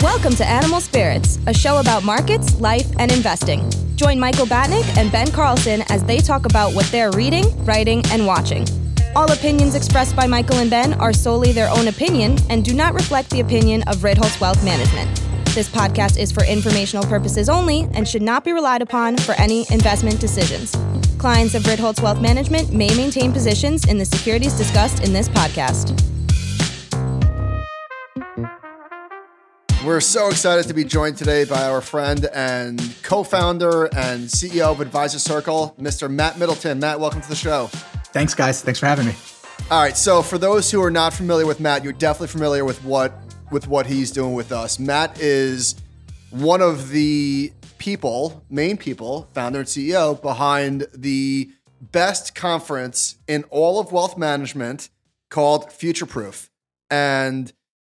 Welcome to Animal Spirits, a show about markets, life, and investing. Join Michael Batnick and Ben Carlson as they talk about what they're reading, writing, and watching. All opinions expressed by Michael and Ben are solely their own opinion and do not reflect the opinion of Ritholtz Wealth Management. This podcast is for informational purposes only and should not be relied upon for any investment decisions. Clients of Ritholtz Wealth Management may maintain positions in the securities discussed in this podcast. We're so excited to be joined today by our friend and co founder and CEO of Advisor Circle, Mr. Matt Middleton. Matt, welcome to the show. Thanks, guys. Thanks for having me. All right. So, for those who are not familiar with Matt, you're definitely familiar with what with what he's doing with us. Matt is one of the people, main people, founder and CEO behind the best conference in all of wealth management called Future Proof. And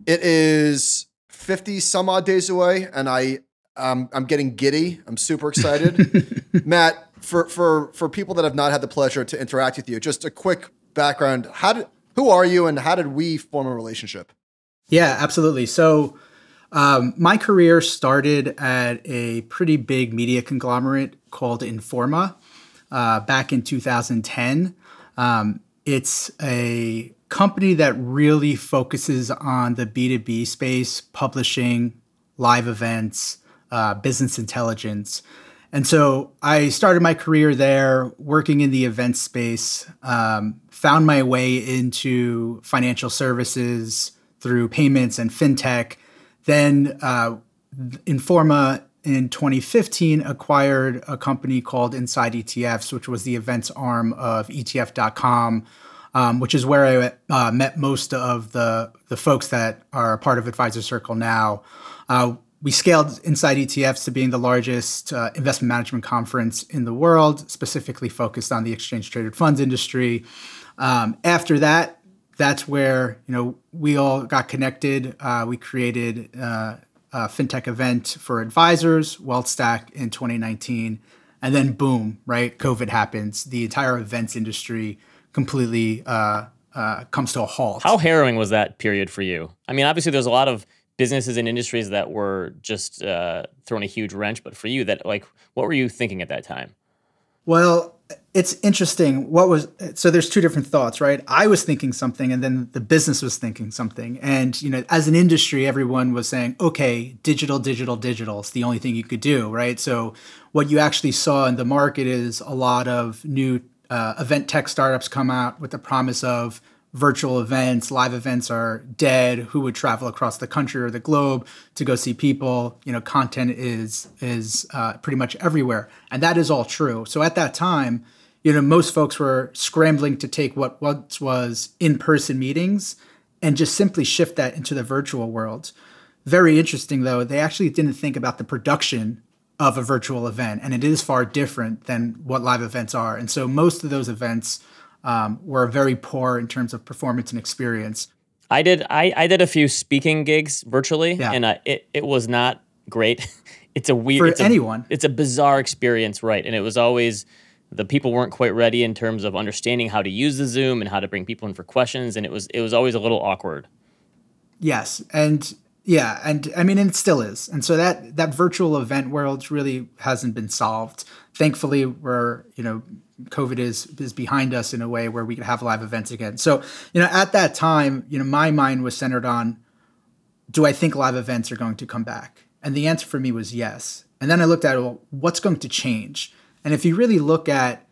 it is 50 some odd days away, and I um, I'm getting giddy. I'm super excited. Matt, for for for people that have not had the pleasure to interact with you, just a quick background. How did who are you, and how did we form a relationship? Yeah, absolutely. So. Um, my career started at a pretty big media conglomerate called Informa uh, back in 2010. Um, it's a company that really focuses on the B2B space, publishing, live events, uh, business intelligence. And so I started my career there working in the event space, um, found my way into financial services through payments and fintech. Then uh, Informa in 2015 acquired a company called Inside ETFs, which was the events arm of ETF.com um, which is where I uh, met most of the the folks that are part of Advisor Circle now. Uh, we scaled Inside ETFs to being the largest uh, investment management conference in the world, specifically focused on the exchange traded funds industry. Um, after that, that's where you know we all got connected. Uh, we created uh, a fintech event for advisors, WealthStack, in 2019, and then boom, right? COVID happens. The entire events industry completely uh, uh, comes to a halt. How harrowing was that period for you? I mean, obviously, there's a lot of businesses and industries that were just uh, thrown a huge wrench, but for you, that like, what were you thinking at that time? Well, it's interesting. What was so? There's two different thoughts, right? I was thinking something, and then the business was thinking something. And you know, as an industry, everyone was saying, "Okay, digital, digital, digital is the only thing you could do," right? So, what you actually saw in the market is a lot of new uh, event tech startups come out with the promise of virtual events, live events are dead. Who would travel across the country or the globe to go see people? You know, content is is uh, pretty much everywhere, and that is all true. So at that time, you know, most folks were scrambling to take what once was in person meetings and just simply shift that into the virtual world. Very interesting, though, they actually didn't think about the production of a virtual event, and it is far different than what live events are. And so most of those events um, were very poor in terms of performance and experience. I did I, I did a few speaking gigs virtually, yeah. and uh, it it was not great. it's a weird for it's anyone. A, it's a bizarre experience, right? And it was always the people weren't quite ready in terms of understanding how to use the Zoom and how to bring people in for questions, and it was it was always a little awkward. Yes, and yeah, and I mean, it still is. And so that that virtual event world really hasn't been solved. Thankfully, we're you know, COVID is is behind us in a way where we can have live events again. So you know, at that time, you know, my mind was centered on, do I think live events are going to come back? And the answer for me was yes. And then I looked at well, what's going to change? And if you really look at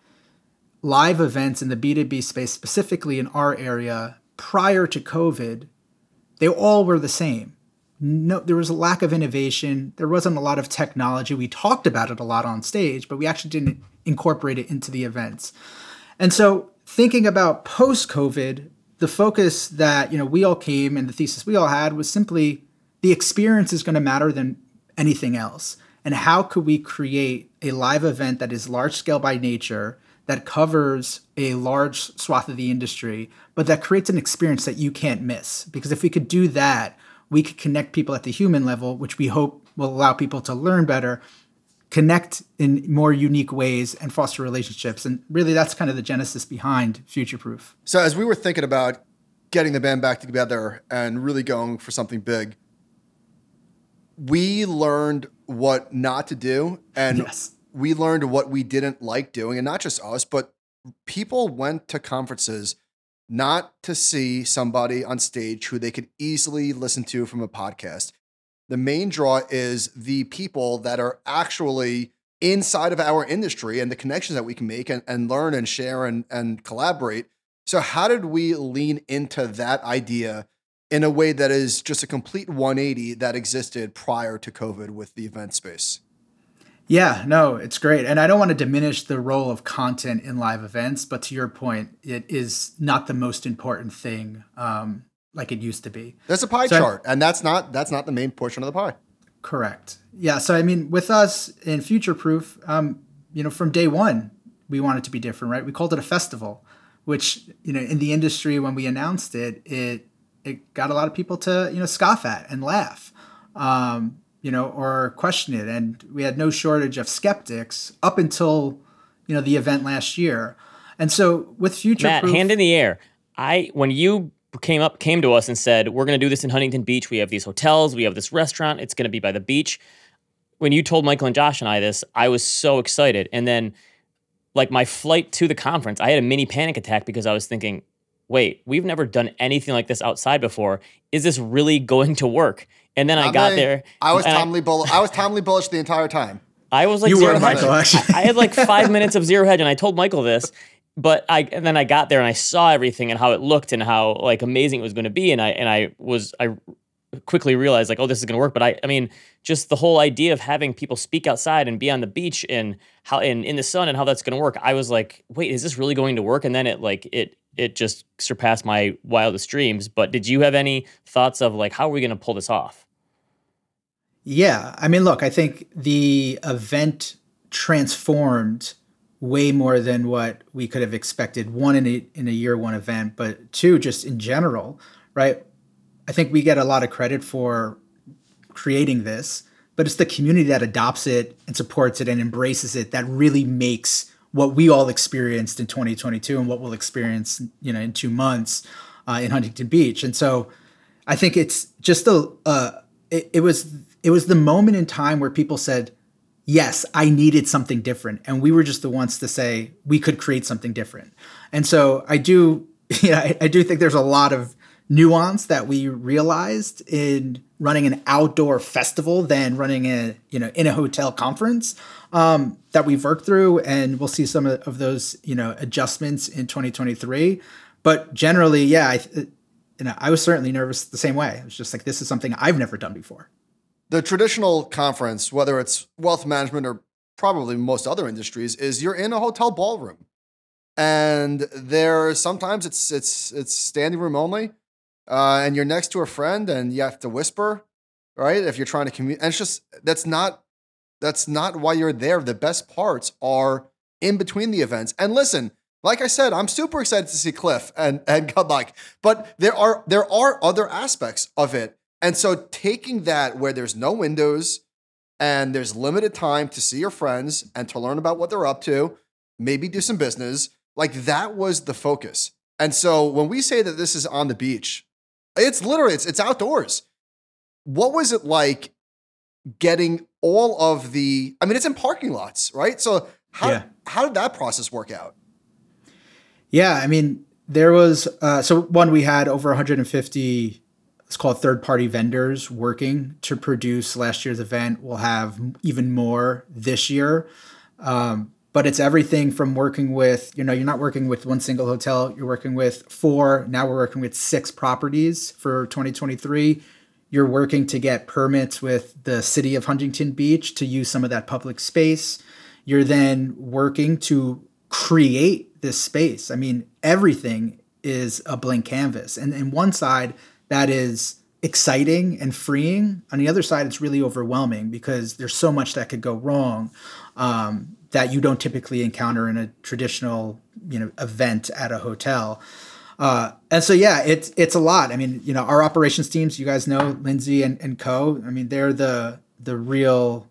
live events in the B2B space, specifically in our area, prior to COVID, they all were the same no there was a lack of innovation. There wasn't a lot of technology. We talked about it a lot on stage but we actually didn't incorporate it into the events. And so thinking about post covid the focus that you know we all came and the thesis we all had was simply the experience is going to matter than anything else. And how could we create a live event that is large scale by nature that covers a large swath of the industry but that creates an experience that you can't miss? Because if we could do that we could connect people at the human level, which we hope will allow people to learn better, connect in more unique ways, and foster relationships. And really, that's kind of the genesis behind Future Proof. So, as we were thinking about getting the band back together and really going for something big, we learned what not to do and Yes. we learned what we didn't like doing. And not just us, but people went to conferences not to see somebody on stage who they could easily listen to from a podcast. The main draw is the people that are actually inside of our industry and the connections that we can make and, and learn and share and, and collaborate. So, how did we lean into that idea in a way that is just a complete 180 that existed prior to COVID with the event space? Yeah, no, it's great. And I don't want to diminish the role of content in live events, but to your point, it is not the most important thing um, like it used to be. There's a pie So- chart, and that's not that's not the main portion of the pie. Correct. Yeah. So I mean, with us in Future Proof, um, you know, from day one, we wanted to be different, right? We called it a festival, which you know, in the industry when we announced it, it it got a lot of people to you know scoff at and laugh, um, you know, or question it, and we had no shortage of skeptics up until you know the event last year. And so with Future Matt, Proof, hand in the air. I when you came up came to us and said we're going to do this in Huntington Beach. We have these hotels. We have this restaurant. It's going to be by the beach. When you told Michael and Josh and I this, I was so excited. And then, like my flight to the conference, I had a mini panic attack because I was thinking, wait, we've never done anything like this outside before. Is this really going to work? And then I Not got me. there. I was and Tom Lee Bullish. I was Tom Lee Bullish the entire time. I was like you zero were. Michael actually. I had like five minutes of zero hedge, and I told Michael this. But I and then I got there and I saw everything and how it looked and how like amazing it was going to be, and I and I was I quickly realized like oh this is going to work. But I I mean just the whole idea of having people speak outside and be on the beach and how and in the sun and how that's going to work. I was like wait is this really going to work? And then it like it it just surpassed my wildest dreams. But did you have any thoughts of like how are we going to pull this off? Yeah, I mean, look, I think the event transformed way more than what we could have expected. One in a in a year one event, but two just in general, right? I think we get a lot of credit for creating this, but it's the community that adopts it and supports it and embraces it that really makes what we all experienced in 2022 and what we'll experience, you know, in two months uh, in Huntington Beach. And so, I think it's just a uh, it, it was it was the moment in time where people said, "Yes, I needed something different," and we were just the ones to say we could create something different. And so I do, yeah, I, I do think there's a lot of nuance that we realized in running an outdoor festival than running a you know in a hotel conference um, that we've worked through, and we'll see some of, those you know adjustments in 2023. But generally, yeah, I, you know, I was certainly nervous the same way. It was just like this is something I've never done before. The traditional conference, whether it's wealth management or probably most other industries, is you're in a hotel ballroom, and there sometimes it's it's it's standing room only, uh, and you're next to a friend and you have to whisper, right? If you're trying to communicate, and it's just that's not that's not why you're there. The best parts are in between the events. And listen, like I said, I'm super excited to see Cliff and and good luck. But there are there are other aspects of it. And so taking that where there's no windows and there's limited time to see your friends and to learn about what they're up to, maybe do some business, like that was the focus. And so when we say that this is on the beach, it's literally it's it's outdoors. What was it like getting all of the I mean it's in parking lots, right? So how Yeah. how did that process work out? Yeah, I mean, there was uh, so one we had over 150. It's called third party vendors working to produce last year's event. We'll have even more this year. Um, but it's everything from working with, you know, you're not working with one single hotel, you're working with four. Now we're working with six properties for 2023. You're working to get permits with the city of Huntington Beach to use some of that public space. You're then working to create this space. I mean, everything is a blank canvas. And in one side, that is exciting and freeing. On the other side, it's really overwhelming because there's so much that could go wrong um, that you don't typically encounter in a traditional, you know, event at a hotel. Uh, and so, yeah, it's it's a lot. I mean, you know, our operations teams, you guys know Lindsay and, and Co. I mean, they're the the real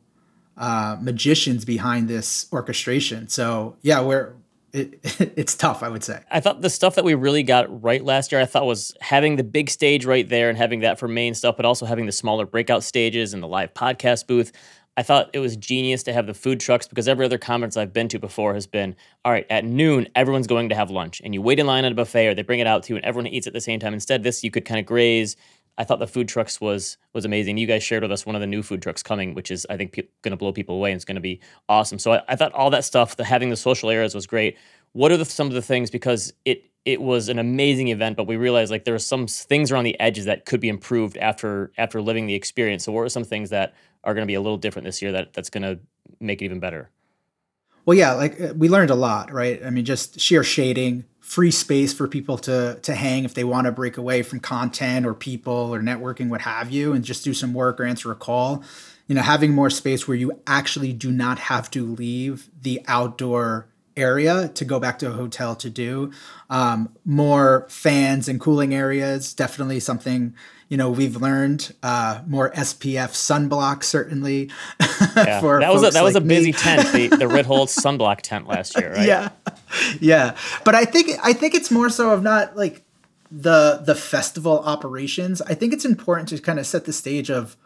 uh, magicians behind this orchestration. So, yeah, we're it, it's tough, I would say. I thought the stuff that we really got right last year, I thought was having the big stage right there and having that for main stuff, but also having the smaller breakout stages and the live podcast booth. I thought it was genius to have the food trucks because every other conference I've been to before has been, all right, at noon, everyone's going to have lunch and you wait in line at a buffet or they bring it out to you and everyone eats at the same time. Instead, this you could kind of graze. I thought the food trucks was was amazing. You guys shared with us one of the new food trucks coming, which is I think pe- going to blow people away and it's going to be awesome. So I, I, thought all that stuff, the having the social areas was great. What are the, some of the things because it it was an amazing event, but we realized like there were some things around the edges that could be improved after after living the experience. So what are some things that are going to be a little different this year that that's going to make it even better? Well, yeah, like uh, we learned a lot, right? I mean, just sheer shading, free space for people to to hang if they want to break away from content or people or networking, what have you, and just do some work or answer a call. You know, having more space where you actually do not have to leave the outdoor area to go back to a hotel to do. Um, more fans and cooling areas, definitely something you know we've learned. Uh, more SPF sunblock certainly. Yeah. for that was a, that like was a busy tent, the, the Ritholtz sunblock tent last year, right? Yeah, yeah. But I think I think it's more so of not like the the festival operations. I think it's important to kind of set the stage of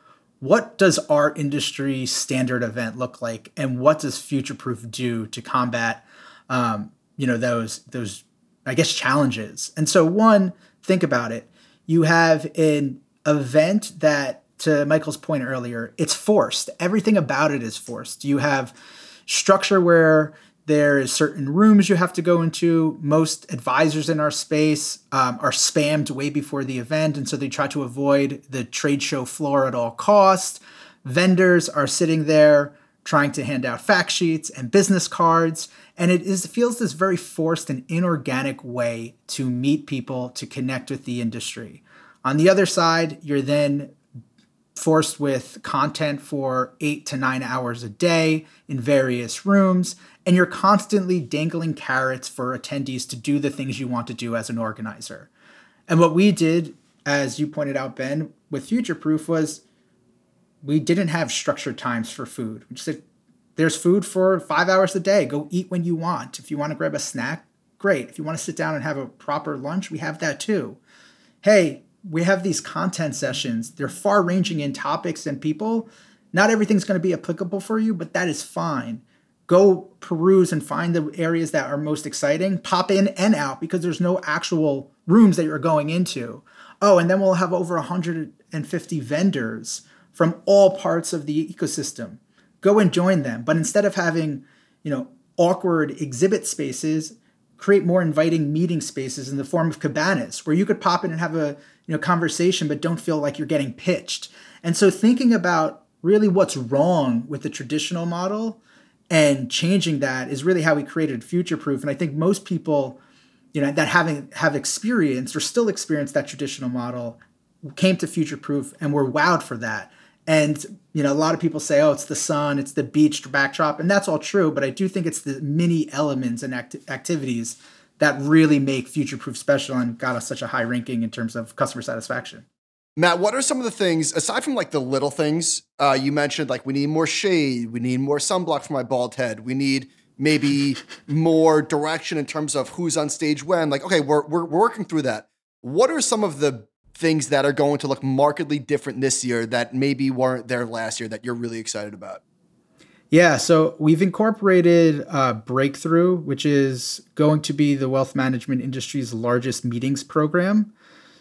what does our industry standard event look like and what does future proof do to combat um, you know those those I guess challenges. And so one, think about it. You have an event that to Michael's point earlier, it's forced. Everything about it is forced. You have structure where there is certain rooms you have to go into. Most advisors in our space um, are spammed way before the event, and so they try to avoid the trade show floor at all cost. Vendors are sitting there trying to hand out fact sheets and business cards, and it is feels this very forced and inorganic way to meet people to connect with the industry. On the other side you're then forced with content for eight to nine hours a day in various rooms and you're constantly dangling carrots for attendees to do the things you want to do as an organizer. And what we did as you pointed out ben with future proof was we didn't have structured times for food. We just said there's food for five hours a day. Go eat when you want. If you want to grab a snack, great. If you want to sit down and have a proper lunch, we have that too. Hey, we have these content sessions. They're far ranging in topics and people. Not everything's going to be applicable for you, but that is fine. Go peruse and find the areas that are most exciting. Pop in and out because there's no actual rooms that you're going into. Oh, and then we'll have over 150 vendors from all parts of the ecosystem go and join them. But instead of having, you know, awkward exhibit spaces, create more inviting meeting spaces in the form of cabanas where you could pop in and have a you know conversation but don't feel like you're getting pitched. And so thinking about really what's wrong with the traditional model and changing that is really how we created future proof and I think most people you know that having have experienced or still experienced that traditional model came to future proof and were wowed for that and you know, a lot of people say, "Oh, it's the sun, it's the beach backdrop," and that's all true. But I do think it's the many elements and act- activities that really make Future Proof special and got us such a high ranking in terms of customer satisfaction. Matt, what are some of the things aside from like the little things uh, you mentioned? Like we need more shade, we need more sunblock for my bald head, we need maybe more direction in terms of who's on stage when. Like, okay, we're, we're, we're working through that. What are some of the things that are going to look markedly different this year that maybe weren't there last year that you're really excited about? Yeah, so we've incorporated uh, Breakthrough, which is going to be the wealth management industry's largest meetings program.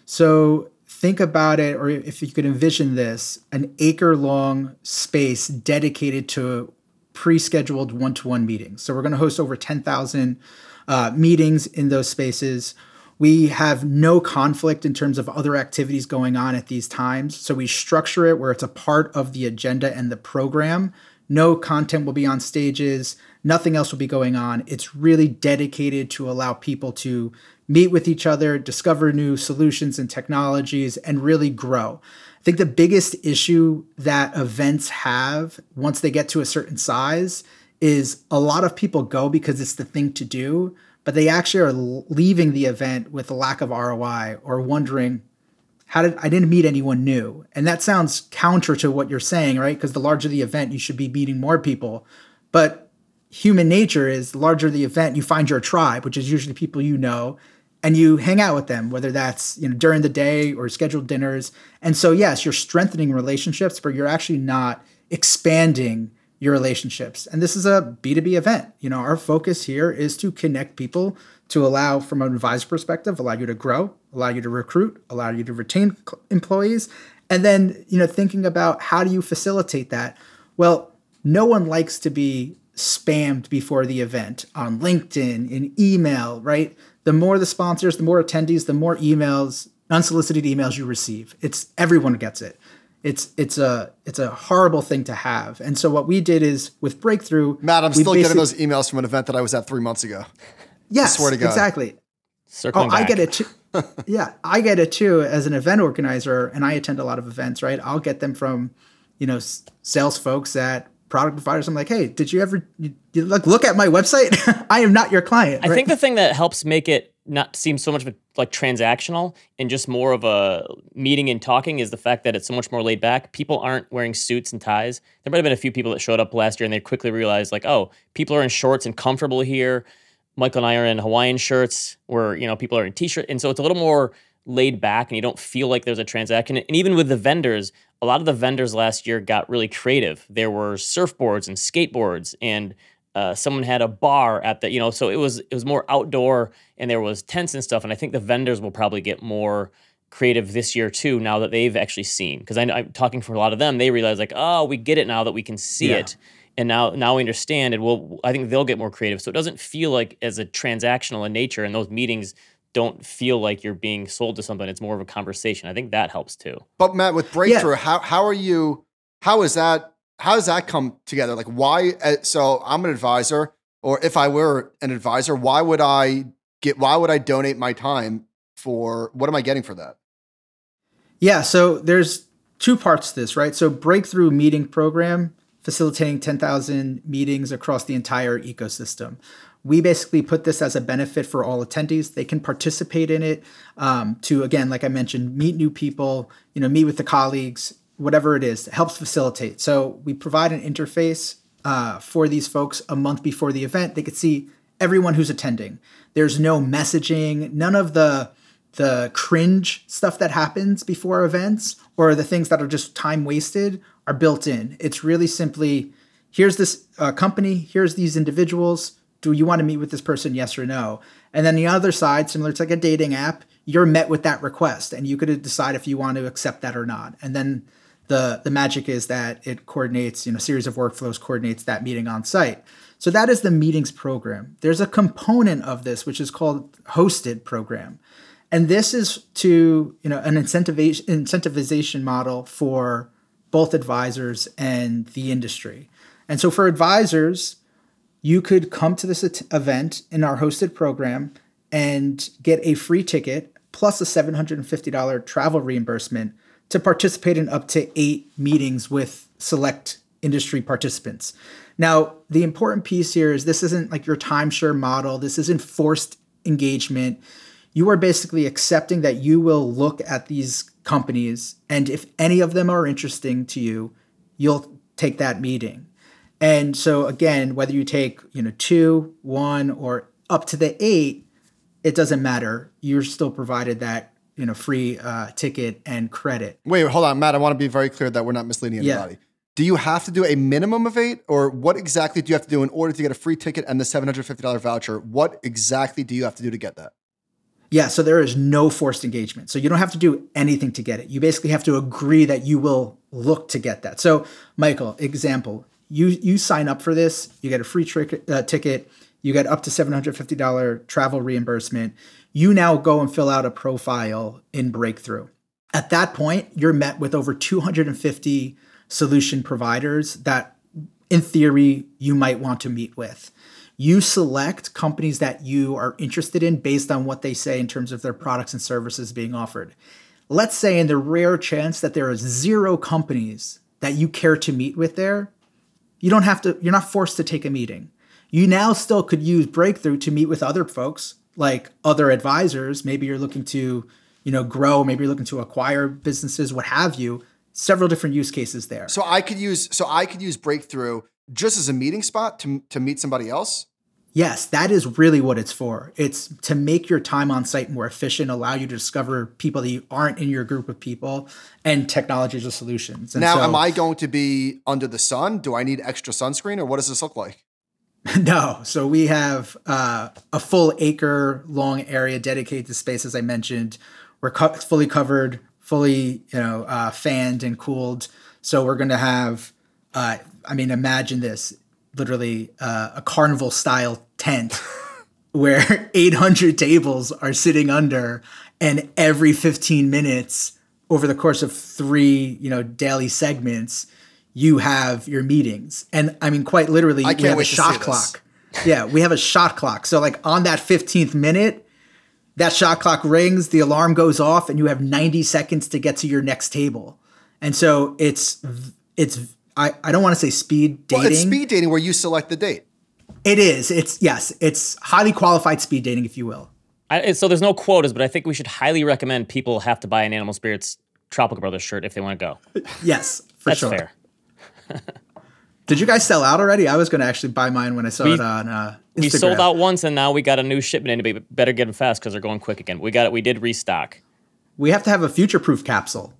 So think about it, or if you could envision this, an acre long space dedicated to pre scheduled one to one meetings. So we're going to host over 10,000 uh, meetings in those spaces. We have no conflict in terms of other activities going on at these times. So we structure it where it's a part of the agenda and the program. No content will be on stages, nothing else will be going on. It's really dedicated to allow people to meet with each other, discover new solutions and technologies, and really grow. I think the biggest issue that events have once they get to a certain size is a lot of people go because it's the thing to do but they actually are leaving the event with a lack of ROI or wondering how did I didn't meet anyone new. And that sounds counter to what you're saying, right? Because the larger the event, you should be meeting more people. But human nature is the larger the event, you find your tribe, which is usually people you know, and you hang out with them, whether that's you know during the day or scheduled dinners. And so yes, you're strengthening relationships, but you're actually not expanding your relationships. And this is a B2B event. You know, our focus here is to connect people to allow from an advisor perspective, allow you to grow, allow you to recruit, allow you to retain employees. And then, you know, thinking about how do you facilitate that? Well, no one likes to be spammed before the event on LinkedIn, in email, right? The more the sponsors, the more attendees, the more emails, unsolicited emails you receive. It's everyone gets it. It's it's a it's a horrible thing to have. And so what we did is with Breakthrough, Matt, I'm still getting those emails from an event that I was at three months ago. Yes, I swear to God. exactly. Circling oh, back. I get it too. yeah, I get it too as an event organizer, and I attend a lot of events. Right, I'll get them from, you know, sales folks at product providers. I'm like, hey, did you ever you, you look look at my website? I am not your client. I think the thing that helps make it not seem so much of a, like transactional and just more of a meeting and talking is the fact that it's so much more laid back. People aren't wearing suits and ties. There might have been a few people that showed up last year and they quickly realized like, oh, people are in shorts and comfortable here. Michael and I are in Hawaiian shirts where, you know, people are in t-shirt. And so it's a little more laid back and you don't feel like there's a transaction. And even with the vendors, a lot of the vendors last year got really creative. There were surfboards and skateboards and uh, someone had a bar at the, you know, so it was it was more outdoor and there was tents and stuff. And I think the vendors will probably get more creative this year too now that they've actually seen because I'm talking for a lot of them they realize like oh we get it now that we can see yeah. it and now now we understand it well I think they'll get more creative so it doesn't feel like as a transactional in nature and those meetings don't feel like you're being sold to something. It's more of a conversation. I think that helps too. But Matt, with breakthrough, yeah. how how are you? How is that? How does that come together? Like, why? Uh, so I'm an advisor, or if I were an advisor, why would I get? Why would I donate my time for? What am I getting for that? Yeah. So there's two parts to this, right? So breakthrough meeting program facilitating 10,000 meetings across the entire ecosystem we basically put this as a benefit for all attendees they can participate in it um, to again like i mentioned meet new people you know meet with the colleagues whatever it is helps facilitate. So we provide an interface uh, for these folks a month before the event. They could see everyone who's attending. There's no messaging none of the the cringe stuff that happens before events or the things that are just time wasted are built in. It's really simply here's this uh, company here's these individuals. Do you want to meet with this person yes or no? And then the other side similar to like a dating app you're met with that request and you could decide if you want to accept that or not. And then the the magic is that it coordinates you know series of workflows coordinates that meeting on site. So that is the meetings program. There's a component of this which is called hosted program. And this is to you know an incentivization incentivization model for both advisors and the industry. And so for advisors you could come to this event in our hosted program and get a free ticket plus a $750 travel reimbursement to participate in up to eight meetings with select industry participants. Now, the important piece here is this isn't like your timeshare model, this isn't forced engagement. You are basically accepting that you will look at these companies, and if any of them are interesting to you, you'll take that meeting. And so again, whether you take, you know, two, one, or up to the eight, it doesn't matter. You're still provided that, you know, free uh, ticket and credit. Wait, hold on, Matt. I want to be very clear that we're not misleading anybody. Yeah. Do you have to do a minimum of eight, or what exactly do you have to do in order to get a free ticket and the $750 voucher? What exactly do you have to do to get that? Yeah, so there is no forced engagement. So you don't have to do anything to get it. You basically have to agree that you will look to get that. So, Michael, example, you you sign up for this, you get a free trick, uh, ticket, you get up to $750 travel reimbursement. You now go and fill out a profile in Breakthrough. At that point, you're met with over 250 solution providers that, in theory, you might want to meet with. You select companies that you are interested in based on what they say in terms of their products and services being offered. Let's say, in the rare chance that there are zero companies that you care to meet with there, you don't have to, you're not forced to take a meeting. You now still could use Breakthrough to meet with other folks, like other advisors. Maybe you're looking to, you know, grow, maybe you're looking to acquire businesses, what have you. Several different use cases there. So I could use so I could use Breakthrough just as a meeting spot to to meet somebody else? Yes, that is really what it's for. It's to make your time on site more efficient, allow you to discover people that you aren't in your group of people, and technologies or solutions. And now, so- am I going to be under the sun? Do I need extra sunscreen, or what does this look like? No. So we have uh, a full acre long area dedicated to space, as I mentioned. We're co- fully covered, fully you know uh, fanned and cooled. So we're going to have, uh, I mean, imagine this: literally uh, a carnival style tent where 800 tables are sitting under, and every 15 minutes over the course of three, you know, daily segments, you have your meetings. And I mean, quite literally, we can't have a wait to see shot clock. yeah, we have a shot clock. So like on that 15th minute, that shot clock rings, the alarm goes off, and you have 90 seconds to get to your next table. And so it's it's I, I don't want to say speed dating. Well, it's speed dating where you select the date. It is. It's yes. It's highly qualified speed dating, if you will. I, so there's no quotas, but I think we should highly recommend people have to buy an Animal Spirits Tropical Brothers shirt if they want to go. Yes, for That's sure. fair. Did you guys sell out already? I was going to actually buy mine when I saw We- it on uh, Instagram. We sold out once, and now we got a new shipment in. But better get them fast because they're going quick again. We got it. We did restock. We have to have a future-proof capsule.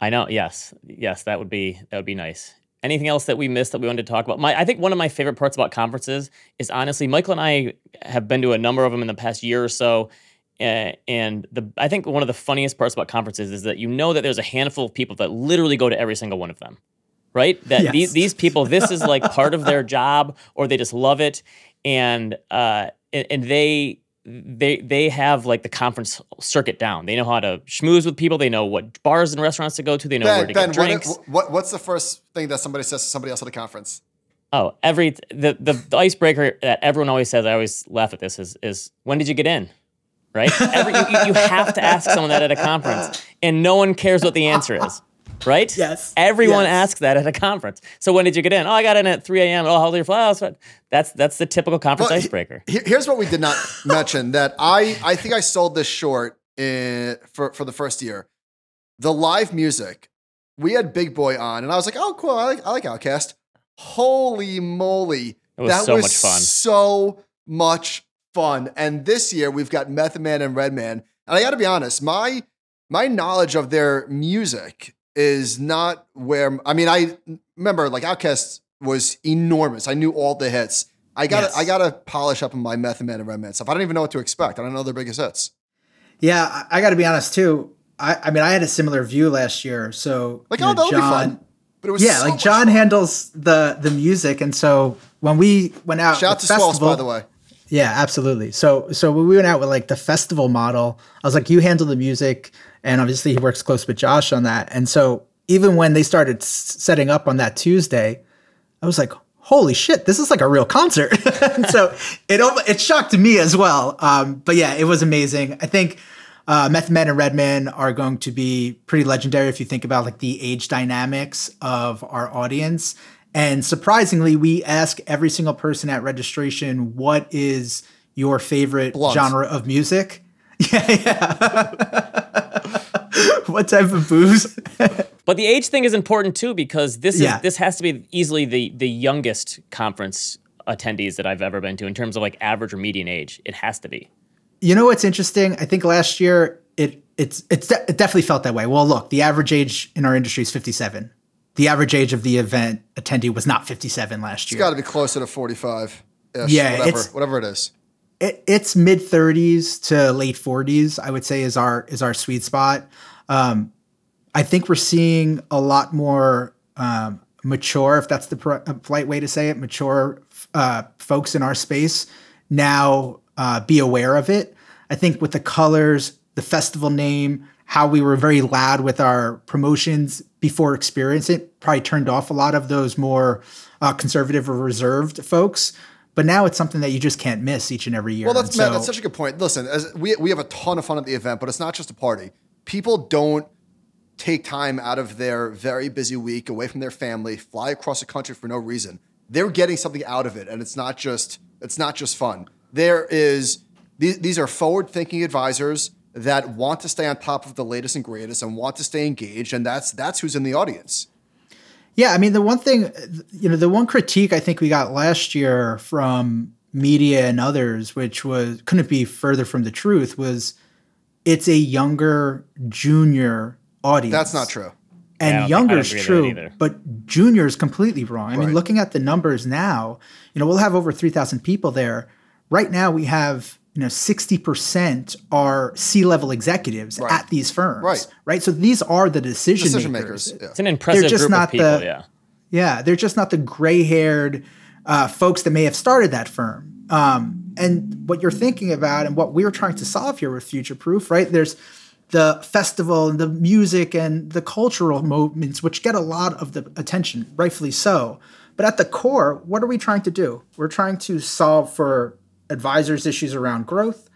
I know. Yes, yes, that would be that would be nice. Anything else that we missed that we wanted to talk about? My, I think one of my favorite parts about conferences is honestly, Michael and I have been to a number of them in the past year or so, uh, and the I think one of the funniest parts about conferences is that you know that there's a handful of people that literally go to every single one of them, right? That Yes. these these people, this is like part of their job, or they just love it, and uh, and, and they they they have like the conference circuit down. They know how to schmooze with people. They know what bars and restaurants to go to. They know where to ben get what, drinks. what, what's the first thing that somebody says to somebody else at a conference? Oh, every the, the the icebreaker that everyone always says. I always laugh at this. Is is when did you get in? Right. Every, you, you have to ask someone that at a conference, and no one cares what the answer is. Right. Yes. Everyone Yes. asks that at a conference. So when did you get in? Oh, I got in at 3 a.m. Oh, how old are your flowers? That's that's the typical conference Well, icebreaker. Here- Here's what we did not mention that I I think I sold this short in, for for the first year. The live music, we had Big Boi on, and I was like, oh cool, I like I like OutKast. Holy moly, It was that so was much fun. So much fun. And this year we've got Method Man and Redman, and I got to be honest, my my knowledge of their music is not where I mean I remember like OutKast was enormous. I knew all the hits. I got Yes. I got to polish up on my Method Man and Redman stuff. I don't even know what to expect. I don't know their biggest hits. Yeah, I, I got to be honest too. I, I mean, I had a similar view last year. So Like oh know, fun. But it was Yeah, so like John fun. handles the the music, and so when we went out, Shout out to festival, by the way. Yeah, absolutely. So so when we went out with like the festival model, I was like, you handle the music, and obviously he works close with Josh on that. And so even when they started s- setting up on that Tuesday, I was like, holy shit, this is like a real concert. so it it shocked me as well. Um, but yeah, it was amazing. I think. Uh, Method Man and Redman are going to be pretty legendary if you think about like the age dynamics of our audience. And surprisingly, we ask every single person at registration, what is your favorite Blunt. genre of music? Yeah, yeah. what type of booze? But the age thing is important too because this is Yeah. this has to be easily the the youngest conference attendees that I've ever been to in terms of like average or median age. It has to be. you know what's interesting? I think last year it it's it's de- it definitely felt that way. Well, look, the average age in our industry is 57. The average age of the event attendee was not 57 last It's year. got to be closer to 45. Yeah, whatever, it's- whatever it is. It, it's mid 30s to late 40s i would say is our is our sweet spot. Um, i think we're seeing a lot more um, mature if that's the uh, polite way to say it mature uh, folks in our space now uh, be aware of it. I think with the colors the festival name how we were very loud with our promotions before experience it probably turned off a lot of those more uh, conservative or reserved folks but now it's something that you just can't miss each and every year. Well, that's Matt, that's such a good point. Listen, as we we have a ton of fun at the event, but it's not just a party. People don't take time out of their very busy week away from their family, fly across the country for no reason. They're getting something out of it, and it's not just it's not just fun. There is these, these are forward-thinking advisors that want to stay on top of the latest and greatest and want to stay engaged, and that's that's who's in the audience. Yeah, I mean the one thing, you know, the one critique I think we got last year from media and others, which was couldn't be further from the truth, was it's a younger junior audience. That's not true. And Yeah, I don't think- I younger is true, but junior is completely wrong. I mean, looking at the numbers now, you know, we'll have over 3,000 people there. Right now, we have, you know, 60% are C level executives Right. at these firms. Right. Right. So these are the decision, Decision makers. makers. Yeah. It's an impressive just group not of people. the- yeah. Yeah, they're just not the gray haired uh, folks that may have started that firm. Um, and what you're thinking about and what we're trying to solve here with Future Proof, right? There's the festival and the music and the cultural movements, which get a lot of the attention, rightfully so. But at the core, what are we trying to do? We're trying to solve for advisors' issues around growth,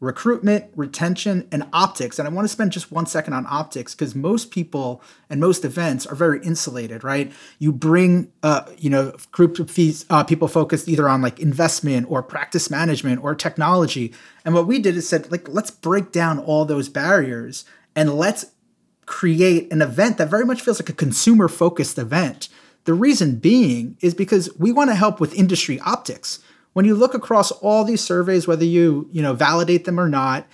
recruitment, retention, and optics. And I want to spend just one second on optics because most people and most events are very insulated, right? You bring, uh, you know, group of fees, uh, people focused either on like investment or practice management or technology. And what we did is said, like, let's break down all those barriers and let's create an event that very much feels like a consumer focused event. The reason being is because we want to help with industry optics. When you look across all these surveys, whether you, you know, validate them or not,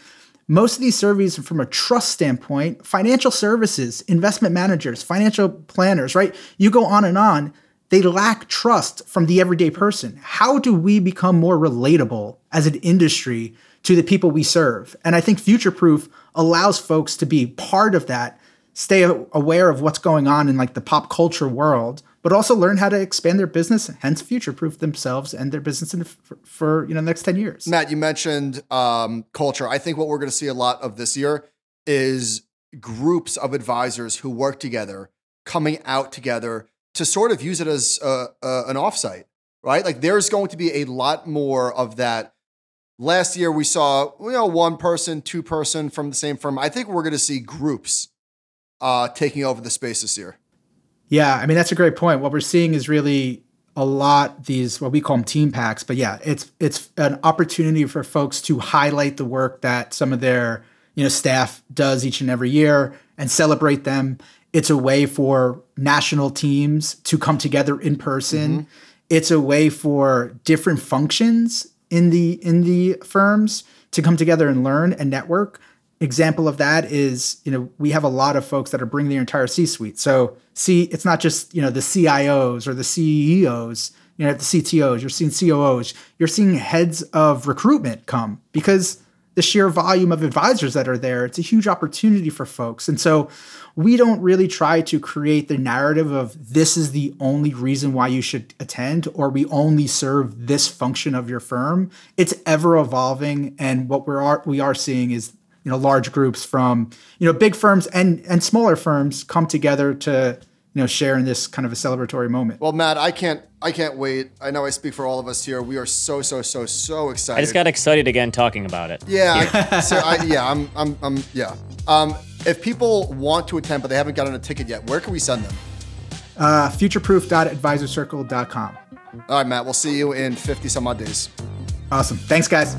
most of these surveys from a trust standpoint, financial services, investment managers, financial planners, right? You go on and on, they lack trust from the everyday person. How do we become more relatable as an industry to the people we serve? And I think Future Proof allows folks to be part of that, stay aware of what's going on in like the pop culture world, but also learn how to expand their business, hence future proof themselves and their business in, for, for you know the next 10 years. Matt, you mentioned um, culture. I think what we're going to see a lot of this year is groups of advisors who work together coming out together to sort of use it as an offsite, right? Like there's going to be a lot more of that. Last year we saw you know one person, two person from the same firm. I think we're going to see groups uh, taking over the space this year. Yeah, I mean that's a great point. What we're seeing is really a lot these what we call them team packs, but yeah, it's it's an opportunity for folks to highlight the work that some of their you know staff does each and every year and celebrate them. It's a way for national teams to come together in person. Mm-hmm. It's a way for different functions in the in the firms to come together and learn and network example of that is you know we have a lot of folks that are bringing their entire c-suite. So see it's not just you know the cios or the ceos you know the ctos you're seeing coos you're seeing heads of recruitment come because the sheer volume of advisors that are there it's a huge opportunity for folks. And so we don't really try to create the narrative of this is the only reason why you should attend or we only serve this function of your firm. It's ever evolving and what we're are, we are seeing is you know large groups from you know big firms and and smaller firms come together to you know share in this kind of a celebratory moment. Well, Matt, I can't I can't wait. I know I speak for all of us here. We are so so so so excited. I just got excited again talking about it. Yeah, I, so I, yeah, I'm, I'm, I'm, yeah. Um, if people want to attend but they haven't gotten a ticket yet, where can we send them? Uh, futureproof.advisorcircle.com. All right, Matt. We'll see you in 50 some odd days. Awesome. Thanks, guys.